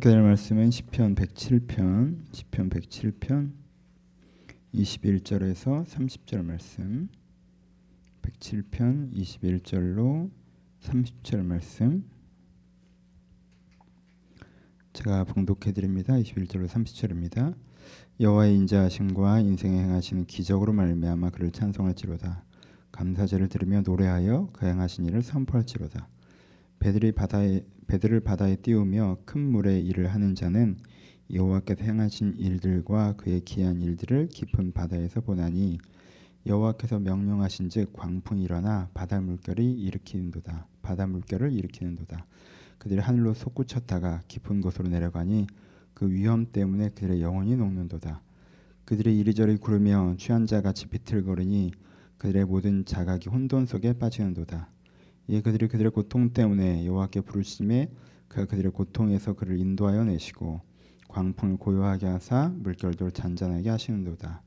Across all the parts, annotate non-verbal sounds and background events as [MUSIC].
그날 말씀은 시편 107편, 시편 107편 21절에서 30절 말씀. 107편 21절로 30절 말씀. 제가 봉독해 드립니다. 21절로 30절입니다. 여호와의 인자하심과 인생에 행하시는 기적으로 말미암아 그를 찬송할지로다. 감사제를 들으며 노래하여 그 행하신 일을 선포할지로다. 배들이 바다에 배들을 바다에 띄우며 큰 물에 일을 하는 자는 여호와께서 행하신 일들과 그의 기한 일들을 깊은 바다에서 보나니 여호와께서 명령하신즉 광풍이 일어나 바다 물결이 일으키는도다. 바다 물결을 일으키는도다. 그들이 하늘로 솟구쳤다가 깊은 곳으로 내려가니 그 위험 때문에 그들의 영혼이 녹는도다. 그들이 이리저리 구르며 취한 자 같이 비틀거리니 그들의 모든 자각이 혼돈 속에 빠지는도다. 예 그들이 그들의 고통 때문에 여호와께 부르심에 그가 그들의 고통에서 그를 인도하여 내시고 광풍을 고요하게 하사 물결도 잔잔하게 하시는도다.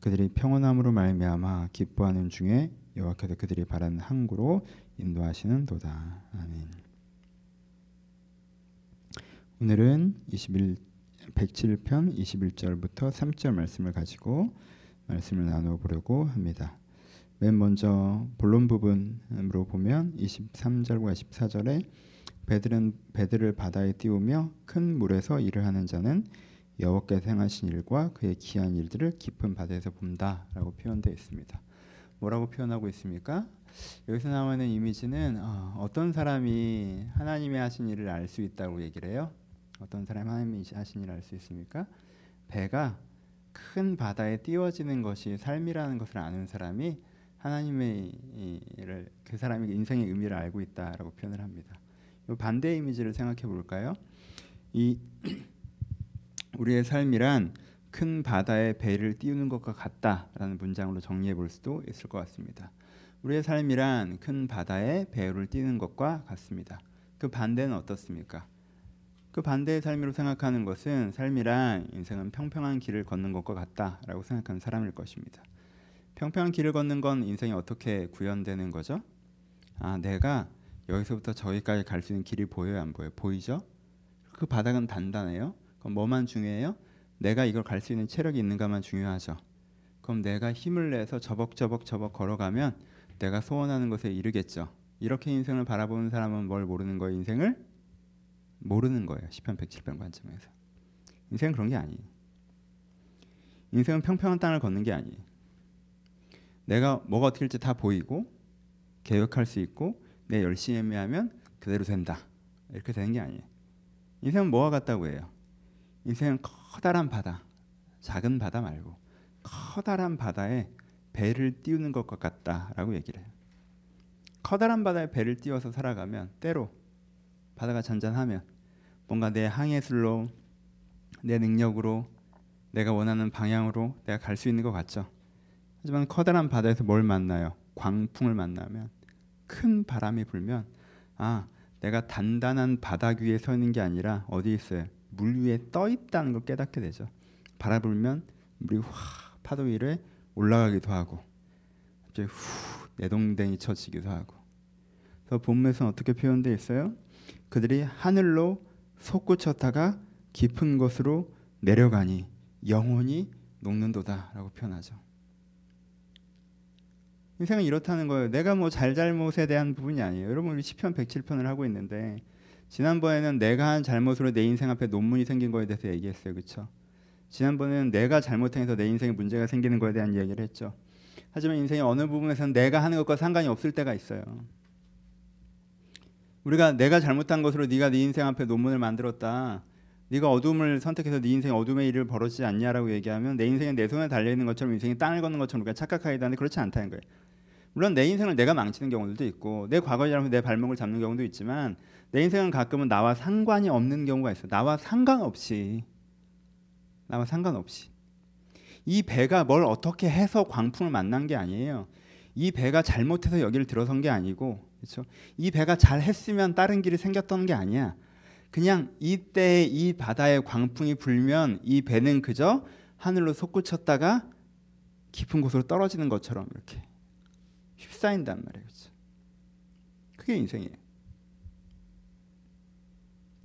그들이 평온함으로 말미암아 기뻐하는 중에 여호와께서 그들이 바라는 항구로 인도하시는도다. 아멘. 오늘은 21 107편 21절부터 3절 말씀을 가지고 말씀을 나누어 보려고 합니다. 맨 먼저 본론 부분으로 보면 23절과 24절에 배들은 배들을 바다에 띄우며 큰 물에서 일을 하는 자는 여호와께서 행하신 일과 그의 기한 일들을 깊은 바다에서 본다라고 표현되어 있습니다. 뭐라고 표현하고 있습니까? 여기서 나오는 이미지는 어, 떤 사람이 하나님이 하신 일을 알 수 있다고 얘기를 해요. 어떤 사람이 하나님이 하신 일을 알 수 있습니까? 배가 큰 바다에 띄워지는 것이 삶이라는 것을 아는 사람이 하나님의 일을 그 사람이 인생의 의미를 알고 있다라고 표현을 합니다. 반대 이미지를 생각해 볼까요? 이 [CLEARS THROAT] 우리의 삶이란 큰 바다에 배를 띄우는 것과 같다라는 문장으로 정리해 볼 수도 있을 것 같습니다. 우리의 삶이란 큰 바다에 배를 띄우는 것과 같습니다. 그 반대는 어떻습니까? 그 반대의 삶으로 생각하는 것은 삶이란 인생은 평평한 길을 걷는 것과 같다라고 생각하는 사람일 것입니다. 평평한 길을 걷는 건 인생이 어떻게 구현되는 거죠? 아, 내가 여기서부터 저기까지 갈 수 있는 길이 보여요, 안 보여요? 보이죠? 그 바닥은 단단해요. 그럼 뭐만 중요해요? 내가 이걸 갈 수 있는 체력이 있는가만 중요하죠. 그럼 내가 힘을 내서 저벅저벅 저벅 걸어가면 내가 소원하는 것에 이르겠죠. 이렇게 인생을 바라보는 사람은 뭘 모르는 거예요? 인생을 모르는 거예요. 시편 107편 관점에서. 인생은 그런 게 아니에요. 인생은 평평한 땅을 걷는 게 아니에요. 내가 뭐가 어떻게 될지 다 보이고 계획할 수 있고 내 열심히 하면 그대로 된다. 이렇게 되는 게 아니에요. 인생은 뭐와 같다고 해요? 인생은 커다란 바다, 작은 바다 말고 커다란 바다에 배를 띄우는 것과 같다라고 얘기를 해요. 커다란 바다에 배를 띄워서 살아가면 때로 바다가 잔잔하면 뭔가 내 항해술로 내 능력으로 내가 원하는 방향으로 내가 갈 수 있는 것 같죠. 하지만 커다란 바다에서 뭘 만나요? 광풍을 만나면 큰 바람이 불면 아 내가 단단한 바닥 위에 서 있는 게 아니라 어디 있어요? 물 위에 떠 있다는 걸 깨닫게 되죠. 바람 불면 물이 확 파도 위에 올라가기도 하고 갑자기 후 내동댕이 쳐지기도 하고. 그래서 본문에서는 어떻게 표현되어 있어요? 그들이 하늘로 솟구쳤다가 깊은 곳으로 내려가니 영원히 녹는도다라고 표현하죠. 인생은 이렇다는 거예요. 내가 뭐 잘잘못에 대한 부분이 아니에요. 여러분 우리 시편 107편을 하고 있는데 지난번에는 내가 한 잘못으로 내 인생 앞에 논문이 생긴 거에 대해서 얘기했어요. 그렇죠? 지난번에는 내가 잘못해서 내 인생에 문제가 생기는 거에 대한 이야기를 했죠. 하지만 인생의 어느 부분에서는 내가 하는 것과 상관이 없을 때가 있어요. 우리가 내가 잘못한 것으로 네가 네 인생 앞에 논문을 만들었다. 네가 어둠을 선택해서 네 인생에 어둠의 일을 벌어지지 않냐라고 얘기하면 내 인생은 내 손에 달려 있는 것처럼 인생이 땅을 걷는 것처럼 우리가 착각하게 되는데 그렇지 않다는 거예요. 물론 내 인생을 내가 망치는 경우들도 있고 내 잘못 내 발목을 잡는 경우도 있지만 내 인생은 가끔은 나와 상관이 없는 경우가 있어. 나와 상관없이 나와 상관없이 이 배가 뭘 어떻게 해서 광풍을 만난 게 아니에요. 이 배가 잘못해서 여기를 들어선 게 아니고 그렇죠? 이 배가 잘 했으면 다른 길이 생겼던 게 아니야. 그냥 이때 이 바다에 광풍이 불면 이 배는 그저 하늘로 솟구쳤다가 깊은 곳으로 떨어지는 것처럼 이렇게 휩싸인단 말이에요. 그게 인생이에요.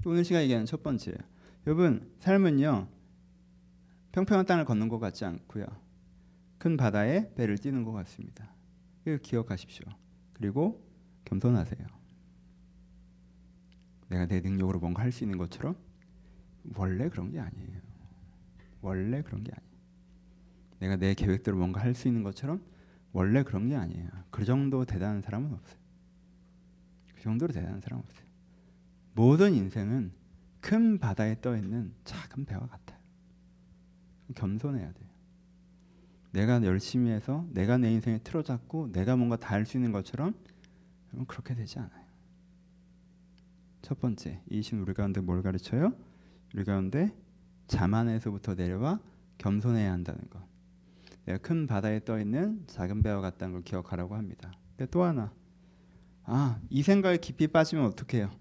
오늘 시간 얘기하는 첫 번째예요. 여러분 삶은요 평평한 땅을 걷는 것 같지 않고요 큰 바다에 배를 띄는 것 같습니다. 이거 기억하십시오. 그리고 겸손하세요. 내가 내 능력으로 뭔가 할 수 있는 것처럼 원래 그런 게 아니에요. 원래 그런 게 아니에요. 내가 내 계획대로 뭔가 할 수 있는 것처럼 원래 그런 게 아니에요. 그 정도 대단한 사람은 없어요. 그 정도로 대단한 사람은 없어요. 모든 인생은 큰 바다에 떠 있는 작은 배와 같아요. 겸손해야 돼요. 내가 열심히 해서 내가 내 인생에 틀어잡고 내가 뭔가 다 할 수 있는 것처럼 그렇게 되지 않아요. 첫 번째, 이신 우리 가운데 뭘 가르쳐요? 우리 가운데 자만에서부터 내려와 겸손해야 한다는 것. 내가 큰 바다에 떠 있는 작은 배와 같다는 걸 기억하라고 합니다. 근데 또 하나, 아, 이 생각에 깊이 빠지면 어떡해요?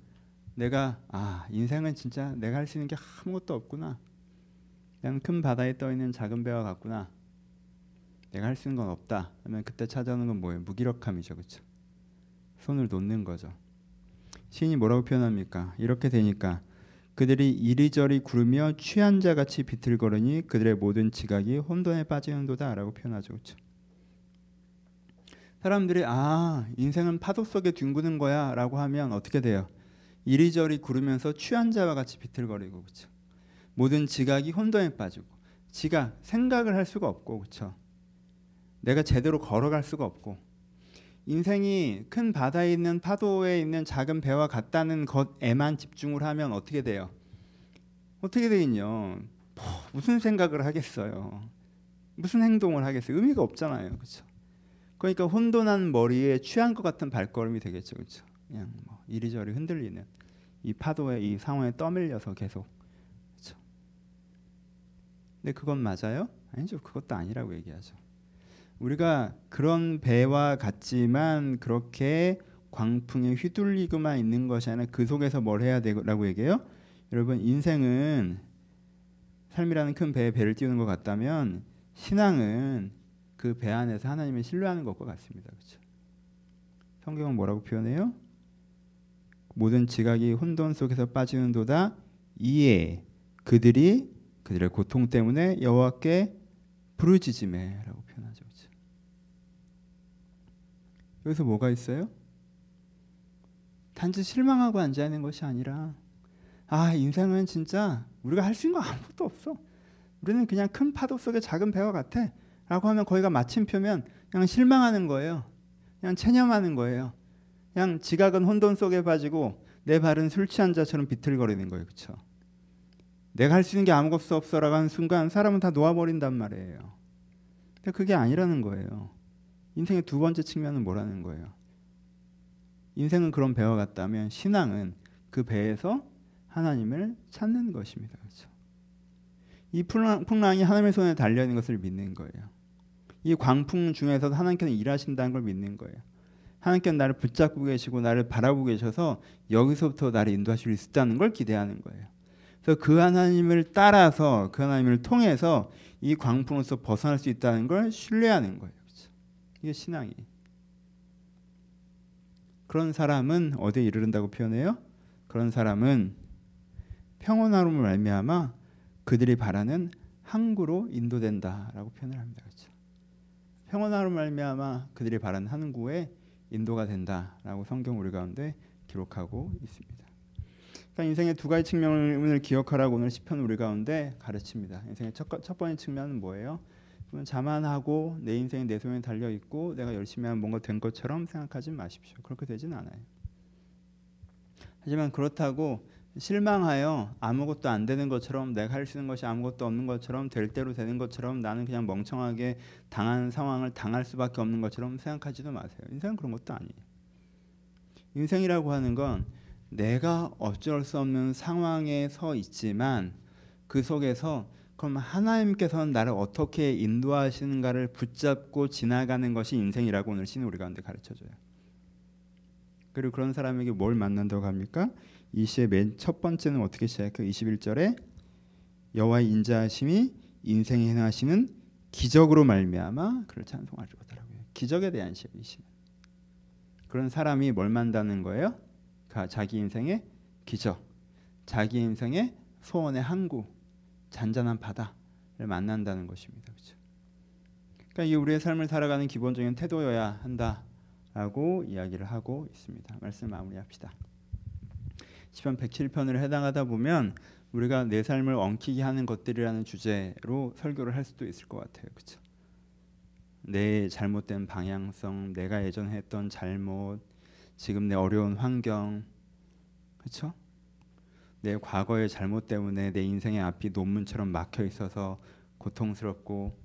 내가 아 인생은 진짜 내가 할 수 있는 게 아무것도 없구나. 그냥 큰 바다에 떠 있는 작은 배와 같구나. 내가 할 수 있는 건 없다. 하면 그때 찾아오는 건 뭐예요? 무기력함이죠, 그렇죠? 손을 놓는 거죠. 시인이 뭐라고 표현합니까? 이렇게 되니까 그들이 이리저리 구르며 취한 자 같이 비틀거리니 그들의 모든 지각이 혼돈에 빠지는도다라고 표현하죠, 그렇죠? 사람들이 아 인생은 파도 속에 뒹구는 거야라고 하면 어떻게 돼요? 이리저리 구르면서 취한 자와 같이 비틀거리고 그렇죠. 모든 지각이 혼돈에 빠지고 지각 생각을 할 수가 없고 그렇죠. 내가 제대로 걸어갈 수가 없고 인생이 큰 바다에 있는 파도에 있는 작은 배와 같다는 것에만 집중을 하면 어떻게 돼요? 어떻게 되긴요. 뭐, 무슨 생각을 하겠어요? 무슨 행동을 하겠어요? 의미가 없잖아요, 그렇죠? 그러니까 혼돈한 머리에 취한 것 같은 발걸음이 되겠죠, 그렇죠? 그냥 뭐 이리저리 흔들리는 이 파도에 이 상황에 떠밀려서 계속 그렇죠? 근데 그건 맞아요? 아니죠, 그것도 아니라고 얘기하죠. 우리가 그런 배와 같지만 그렇게 광풍에 휘둘리고만 있는 것이 아니라 그 속에서 뭘 해야 되라고 얘기해요? 여러분 인생은 삶이라는 큰 배에 배를 띄우는 것 같다면 신앙은 그 배 안에서 하나님을 신뢰하는 것과 같습니다. 그렇죠? 성경은 뭐라고 표현해요? 모든 지각이 혼돈 속에서 빠지는도다 이에 그들이 그들의 고통 때문에 여호와께 부르짖음에라고 표현하죠. 그렇죠? 여기서 뭐가 있어요? 단지 실망하고 앉아 있는 것이 아니라 아 인생은 진짜 우리가 할 수 있는 거 아무것도 없어. 우리는 그냥 큰 파도 속의 작은 배와 같아. 라고 하면 거기가 마침표면 그냥 실망하는 거예요. 그냥 체념하는 거예요. 그냥 지각은 혼돈 속에 빠지고 내 발은 술 취한 자처럼 비틀거리는 거예요. 그렇죠? 내가 할 수 있는 게 아무것도 없어라고 하는 순간 사람은 다 놓아버린단 말이에요. 근데 그게 아니라는 거예요. 인생의 두 번째 측면은 뭐라는 거예요? 인생은 그런 배와 같다면 신앙은 그 배에서 하나님을 찾는 것입니다. 그렇죠? 이 풍랑 이 하나님의 손에 달려 있는 것을 믿는 거예요. 이 광풍 중에서도 하나님께서 일하신다는 걸 믿는 거예요. 하나님께서 나를 붙잡고 계시고 나를 바라보고 계셔서 여기서부터 나를 인도하실 수 있다는 걸 기대하는 거예요. 그래서 그 하나님을 따라서 그 하나님을 통해서 이 광풍에서 벗어날 수 있다는 걸 신뢰하는 거예요. 이게 신앙이. 그런 사람은 어디에 이르른다고 표현해요? 그런 사람은 평온함을 말미암아 그들이 바라는 항구로 인도된다라고 표현을 합니다. 그렇죠? 평온함을 말미암아 그들이 바라는 항구에 인도가 된다라고 성경 우리 가운데 기록하고 있습니다. 그러니까 인생의 두 가지 측면을 기억하라고 오늘 시편 우리 가운데 가르칩니다. 인생의 첫, 첫 번째 측면은 뭐예요? 자만하고 내 인생이 내 손에 달려 있고 내가 열심히 하면 뭔가 된 것처럼 생각하지 마십시오. 그렇게 되지는 않아요. 하지만 그렇다고 실망하여 아무것도 안 되는 것처럼 내가 할 수 있는 것이 아무것도 없는 것처럼 될 대로 되는 것처럼 나는 그냥 멍청하게 당한 상황을 당할 수밖에 없는 것처럼 생각하지도 마세요. 인생은 그런 것도 아니에요. 인생이라고 하는 건 내가 어쩔 수 없는 상황에 서 있지만 그 속에서 그럼 하나님께서는 나를 어떻게 인도하시는가를 붙잡고 지나가는 것이 인생이라고 오늘 신이 우리 가운데 가르쳐줘요. 그리고 그런 사람에게 뭘 만난다고 합니까? 이 시의 맨 첫 번째는 어떻게 시작해요? 21절에 여호와의 인자하심이 인생에 행하시는 기적으로 말미암아 그를 찬송할 거더라고요. 기적에 대한 시예요. 이 시는. 그런 사람이 뭘 만다는 거예요? 자기 인생의 기적, 자기 인생의 소원의 항구, 잔잔한 바다를 만난다는 것입니다. 그렇죠? 그러니까 이 우리의 삶을 살아가는 기본적인 태도여야 한다라고 이야기를 하고 있습니다. 말씀 마무리합시다. 시편 107편을 해당하다 보면 우리가 내 삶을 엉키게 하는 것들이라는 주제로 설교를 할 수도 있을 것 같아요. 그렇죠? 내 잘못된 방향성, 내가 예전에 했던 잘못, 지금 내 어려운 환경, 그렇죠? 내 과거의 잘못 때문에 내 인생의 앞이 논문처럼 막혀 있어서 고통스럽고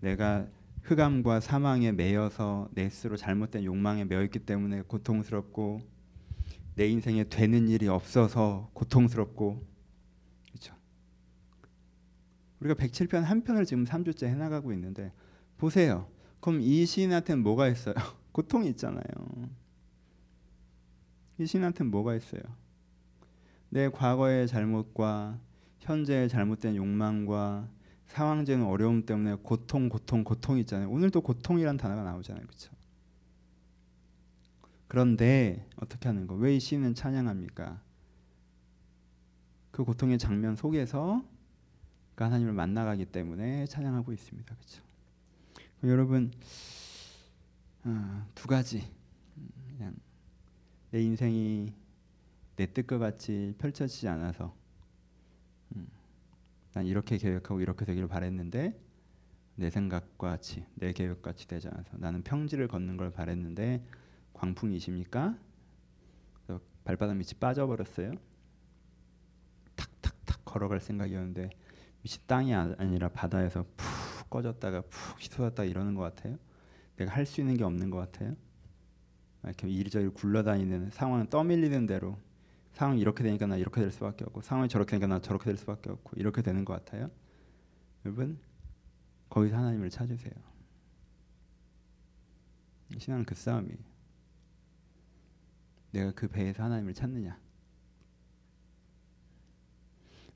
내가 흑암과 사망에 매여서 내 스스로 잘못된 욕망에 매여 있기 때문에 고통스럽고 내 인생에 되는 일이 없어서 고통스럽고 그렇죠. 우리가 107편 한 편을 지금 3주째 해 나가고 있는데 보세요. 그럼 이 시인한테는 뭐가 있어요? [LAUGHS] 고통이 있잖아요. 이 시인한테는 뭐가 있어요? 내 과거의 잘못과 현재의 잘못된 욕망과 상황적인 어려움 때문에 고통, 고통, 고통 있잖아요. 오늘도 고통이란 단어가 나오잖아요, 그렇죠? 그런데 어떻게 하는 거? 왜 이 시는 찬양합니까? 그 고통의 장면 속에서 그 하나님을 만나가기 때문에 찬양하고 있습니다, 그렇죠? 여러분 어, 두 가지 그냥 내 인생이 내 뜻과 같이 펼쳐지지 않아서 음, 난 이렇게 계획하고 이렇게 되기를 바랬는데 내 생각과 같이 내 계획과 같이 되지 않아서 나는 평지를 걷는 걸 바랬는데 광풍이십니까? 발바닥 밑이 빠져버렸어요. 탁탁탁 걸어갈 생각이었는데 밑이 땅이 아니라 바다에서 푹 꺼졌다가 푹 휘쏟았다 이러는 것 같아요. 내가 할 수 있는 게 없는 것 같아요. 이렇게 이리저리 굴러다니는 상황 떠밀리는 대로 상황이 이렇게 되니까 나 이렇게 될 수밖에 없고 상황이 저렇게 되니까 나 저렇게 될 수밖에 없고 이렇게 되는 것 같아요. 여러분 거기서 하나님을 찾으세요. 신앙은 그 싸움이에요. 내가 그 배에서 하나님을 찾느냐.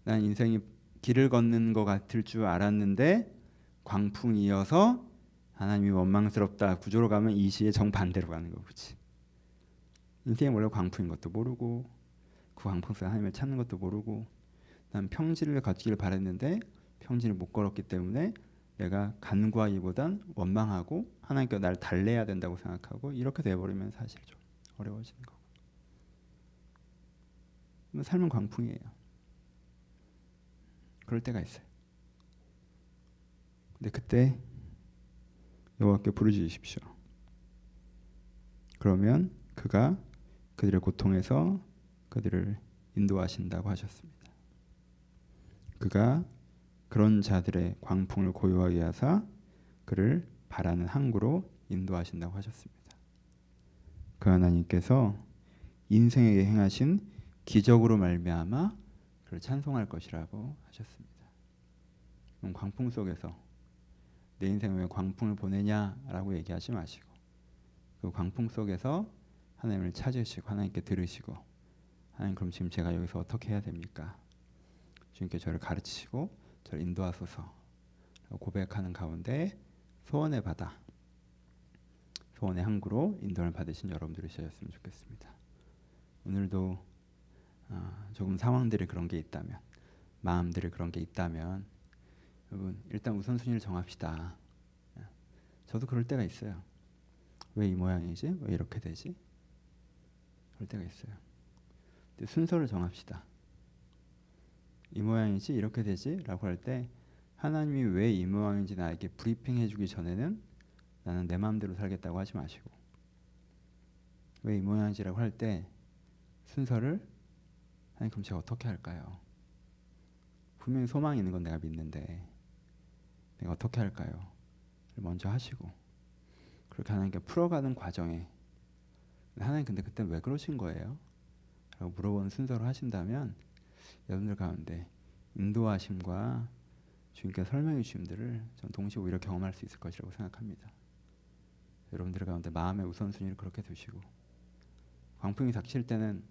난 인생이 길을 걷는 것 같을 줄 알았는데 광풍이어서 하나님이 원망스럽다 구조로 가면 이 시의 정반대로 가는 거지. 인생이 원래 광풍인 것도 모르고 그 속에 하나님을 찾는 것도 모르고 난 평지를 걷기를 바랬는데 평지를 못 걸었기 때문에 내가 간구하기보단 원망하고 하나님께 날 달래야 된다고 생각하고 이렇게 돼버리면 사실 좀 어려워지는 거고. 삶은 광풍이에요. 그럴 때가 있어요. 근데 그때 여호와께 부르짖으십시오. 그러면 그가 그들의 고통에서 그들을 인도하신다고 하셨습니다. 그가 그런 자들의 광풍을 고요하게 하사 그를 바라는 항구로 인도하신다고 하셨습니다. 그 하나님께서 인생에게 행하신 기적으로 말미암아 그를 찬송할 것이라고 하셨습니다. 광풍 속에서 내 인생에 왜 광풍을 보내냐라고 얘기하지 마시고 그 광풍 속에서 하나님을 찾으시고 하나님께 들으시고 하나님 그럼 지금 제가 여기서 어떻게 해야 됩니까? 주님께 저를 가르치시고 저를 인도하소서 고백하는 가운데 소원의 바다 소원의 항구로 인도를 받으신 여러분들이 되셨으면 좋겠습니다. 오늘도 어, 조금 상황들이 그런 게 있다면 마음들이 그런 게 있다면 여러분 일단 우선순위를 정합시다. 예. 저도 그럴 때가 있어요. 왜 이 모양이지? 왜 이렇게 되지? 그럴 때가 있어요. 순서를 정합시다. 이 모양이지 이렇게 되지라고 할 때 하나님이 왜 이 모양인지 나에게 브리핑 해주기 전에는 나는 내 마음대로 살겠다고 하지 마시고 왜 이 모양이지라고 할 때 순서를 하나님 그럼 제가 어떻게 할까요? 분명히 소망이 있는 건 내가 믿는데 내가 어떻게 할까요? 먼저 하시고 그렇게 하나님께 풀어가는 과정에 하나님 근데 그때 왜 그러신 거예요? 라고 물어보는 순서로 하신다면 여러분들 가운데 인도하심과 주님께 설명해 주심들을 전 동시에 오히려 경험할 수 있을 것이라고 생각합니다. 여러분들 가운데 마음의 우선순위를 그렇게 두시고 광풍이 닥칠 때는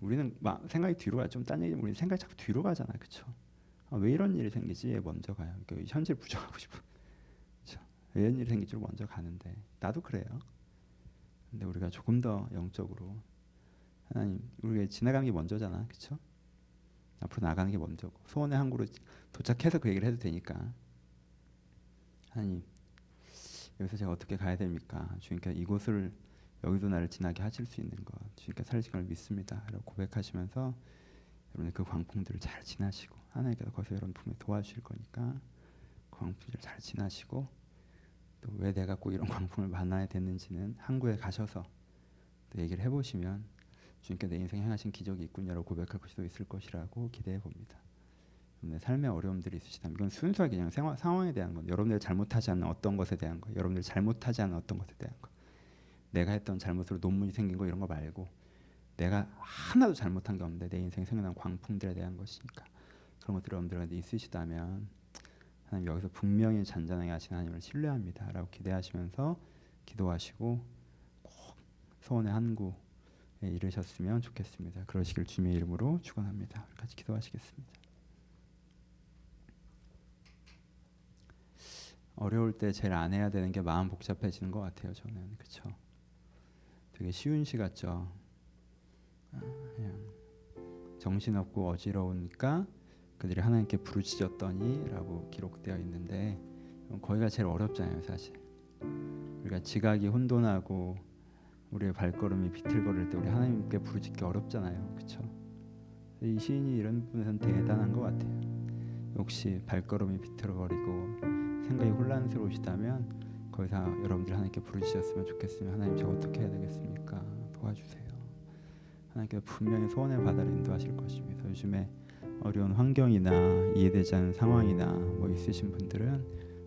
우리는 막 생각이 뒤로 가. 좀딴 얘기 우리 생각이 자꾸 뒤로 가잖아, 그렇죠? 아, 왜 이런 일이 생기지? 먼저 가요. 그러니까 현재 부정하고 싶어. 왜 이런 일이 생기지? 먼저 가는데 나도 그래요. 근데 우리가 조금 더 영적으로 하나님 우리가 지나가는 게 먼저잖아, 그렇죠? 앞으로 나가는 게 먼저고 소원의 항구로 도착해서 그 얘기를 해도 되니까 하나님 여기서 제가 어떻게 가야 됩니까? 주님께 이곳을 여기도 나를 지나게 하실 수 있는 것 주님께 살리신 걸 믿습니다. 라고 고백하시면서 여러분의 그 광풍들을 잘 지나시고 하나님께서 거기서 여러분 분명 도와주실 거니까 그 광풍들을 잘 지나시고 또 왜 내가 꼭 이런 [LAUGHS] 광풍을 만나야 됐는지는 항구에 가셔서 또 얘기를 해보시면 주님께 내 인생 행하신 기적이 있군요라고 고백할 수도 있을 것이라고 기대해 봅니다. 삶의 어려움들이 있으시다면 이건 순수하게 그냥 생활, 상황에 대한 건 여러분들 잘못하지 않는 어떤 것에 대한 거 여러분들 잘못하지 않는 어떤 것에 대한 거 내가 했던 잘못으로 논문이 생긴 거 이런 거 말고 내가 하나도 잘못한 게 없는데 내 인생에 생겨난 광풍들에 대한 것이니까 그런 것들이 여러분들한테 있으시다면 하나님 여기서 분명히 잔잔하게 하신 하나님을 신뢰합니다 라고 기대하시면서 기도하시고 꼭 소원의 한구에 이르셨으면 좋겠습니다. 그러시길 주님의 이름으로 축원합니다. 같이 기도하시겠습니다. 어려울 때 제일 안 해야 되는 게 마음 복잡해지는 것 같아요. 저는 그렇죠. 되게 쉬운 시 같죠. 아, 그냥 정신없고 어지러우니까 그들이 하나님께 부르짖었더니라고 기록되어 있는데 거기가 제일 어렵잖아요, 사실. 우리가 지각이 혼돈하고 우리의 발걸음이 비틀거릴 때 우리 하나님께 부르짖기 어렵잖아요, 그렇죠? 이 시인이 이런 부분에서는 대단한 것 같아요. 혹시 발걸음이 비틀거리고 생각이 혼란스러우시다면 거기서 여러분들 하나님께 부르짖었으면 좋겠으면 하나님 저 어떻게 해야 되겠습니까? 도와주세요. 하나님께 분명히 소원의 바다를 인도하실 것입니다. 요즘에 어려운 환경이나 이해되지 않는 상황이나 뭐 있으신 분들은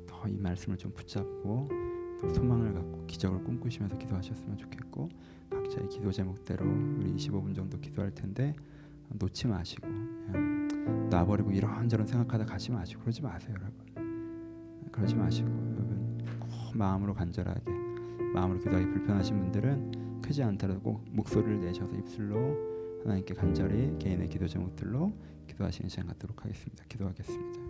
더 이 말씀을 좀 붙잡고 또 소망을 갖고 기적을 꿈꾸시면서 기도하셨으면 좋겠고 각자의 기도 제목대로 우리 25분 정도 기도할 텐데 놓지 마시고 그냥 놔버리고 이런저런 생각하다 가지 마시고 그러지 마세요 여러분 그러지 마시고 여러분 꼭 마음으로 간절하게 마음으로 기도하기 불편하신 분들은 크지 않더라도 꼭 목소리를 내셔서 입술로 하나님께 간절히 개인의 기도 제목들로 기도하시는 시간 갖도록 하겠습니다. 기도하겠습니다.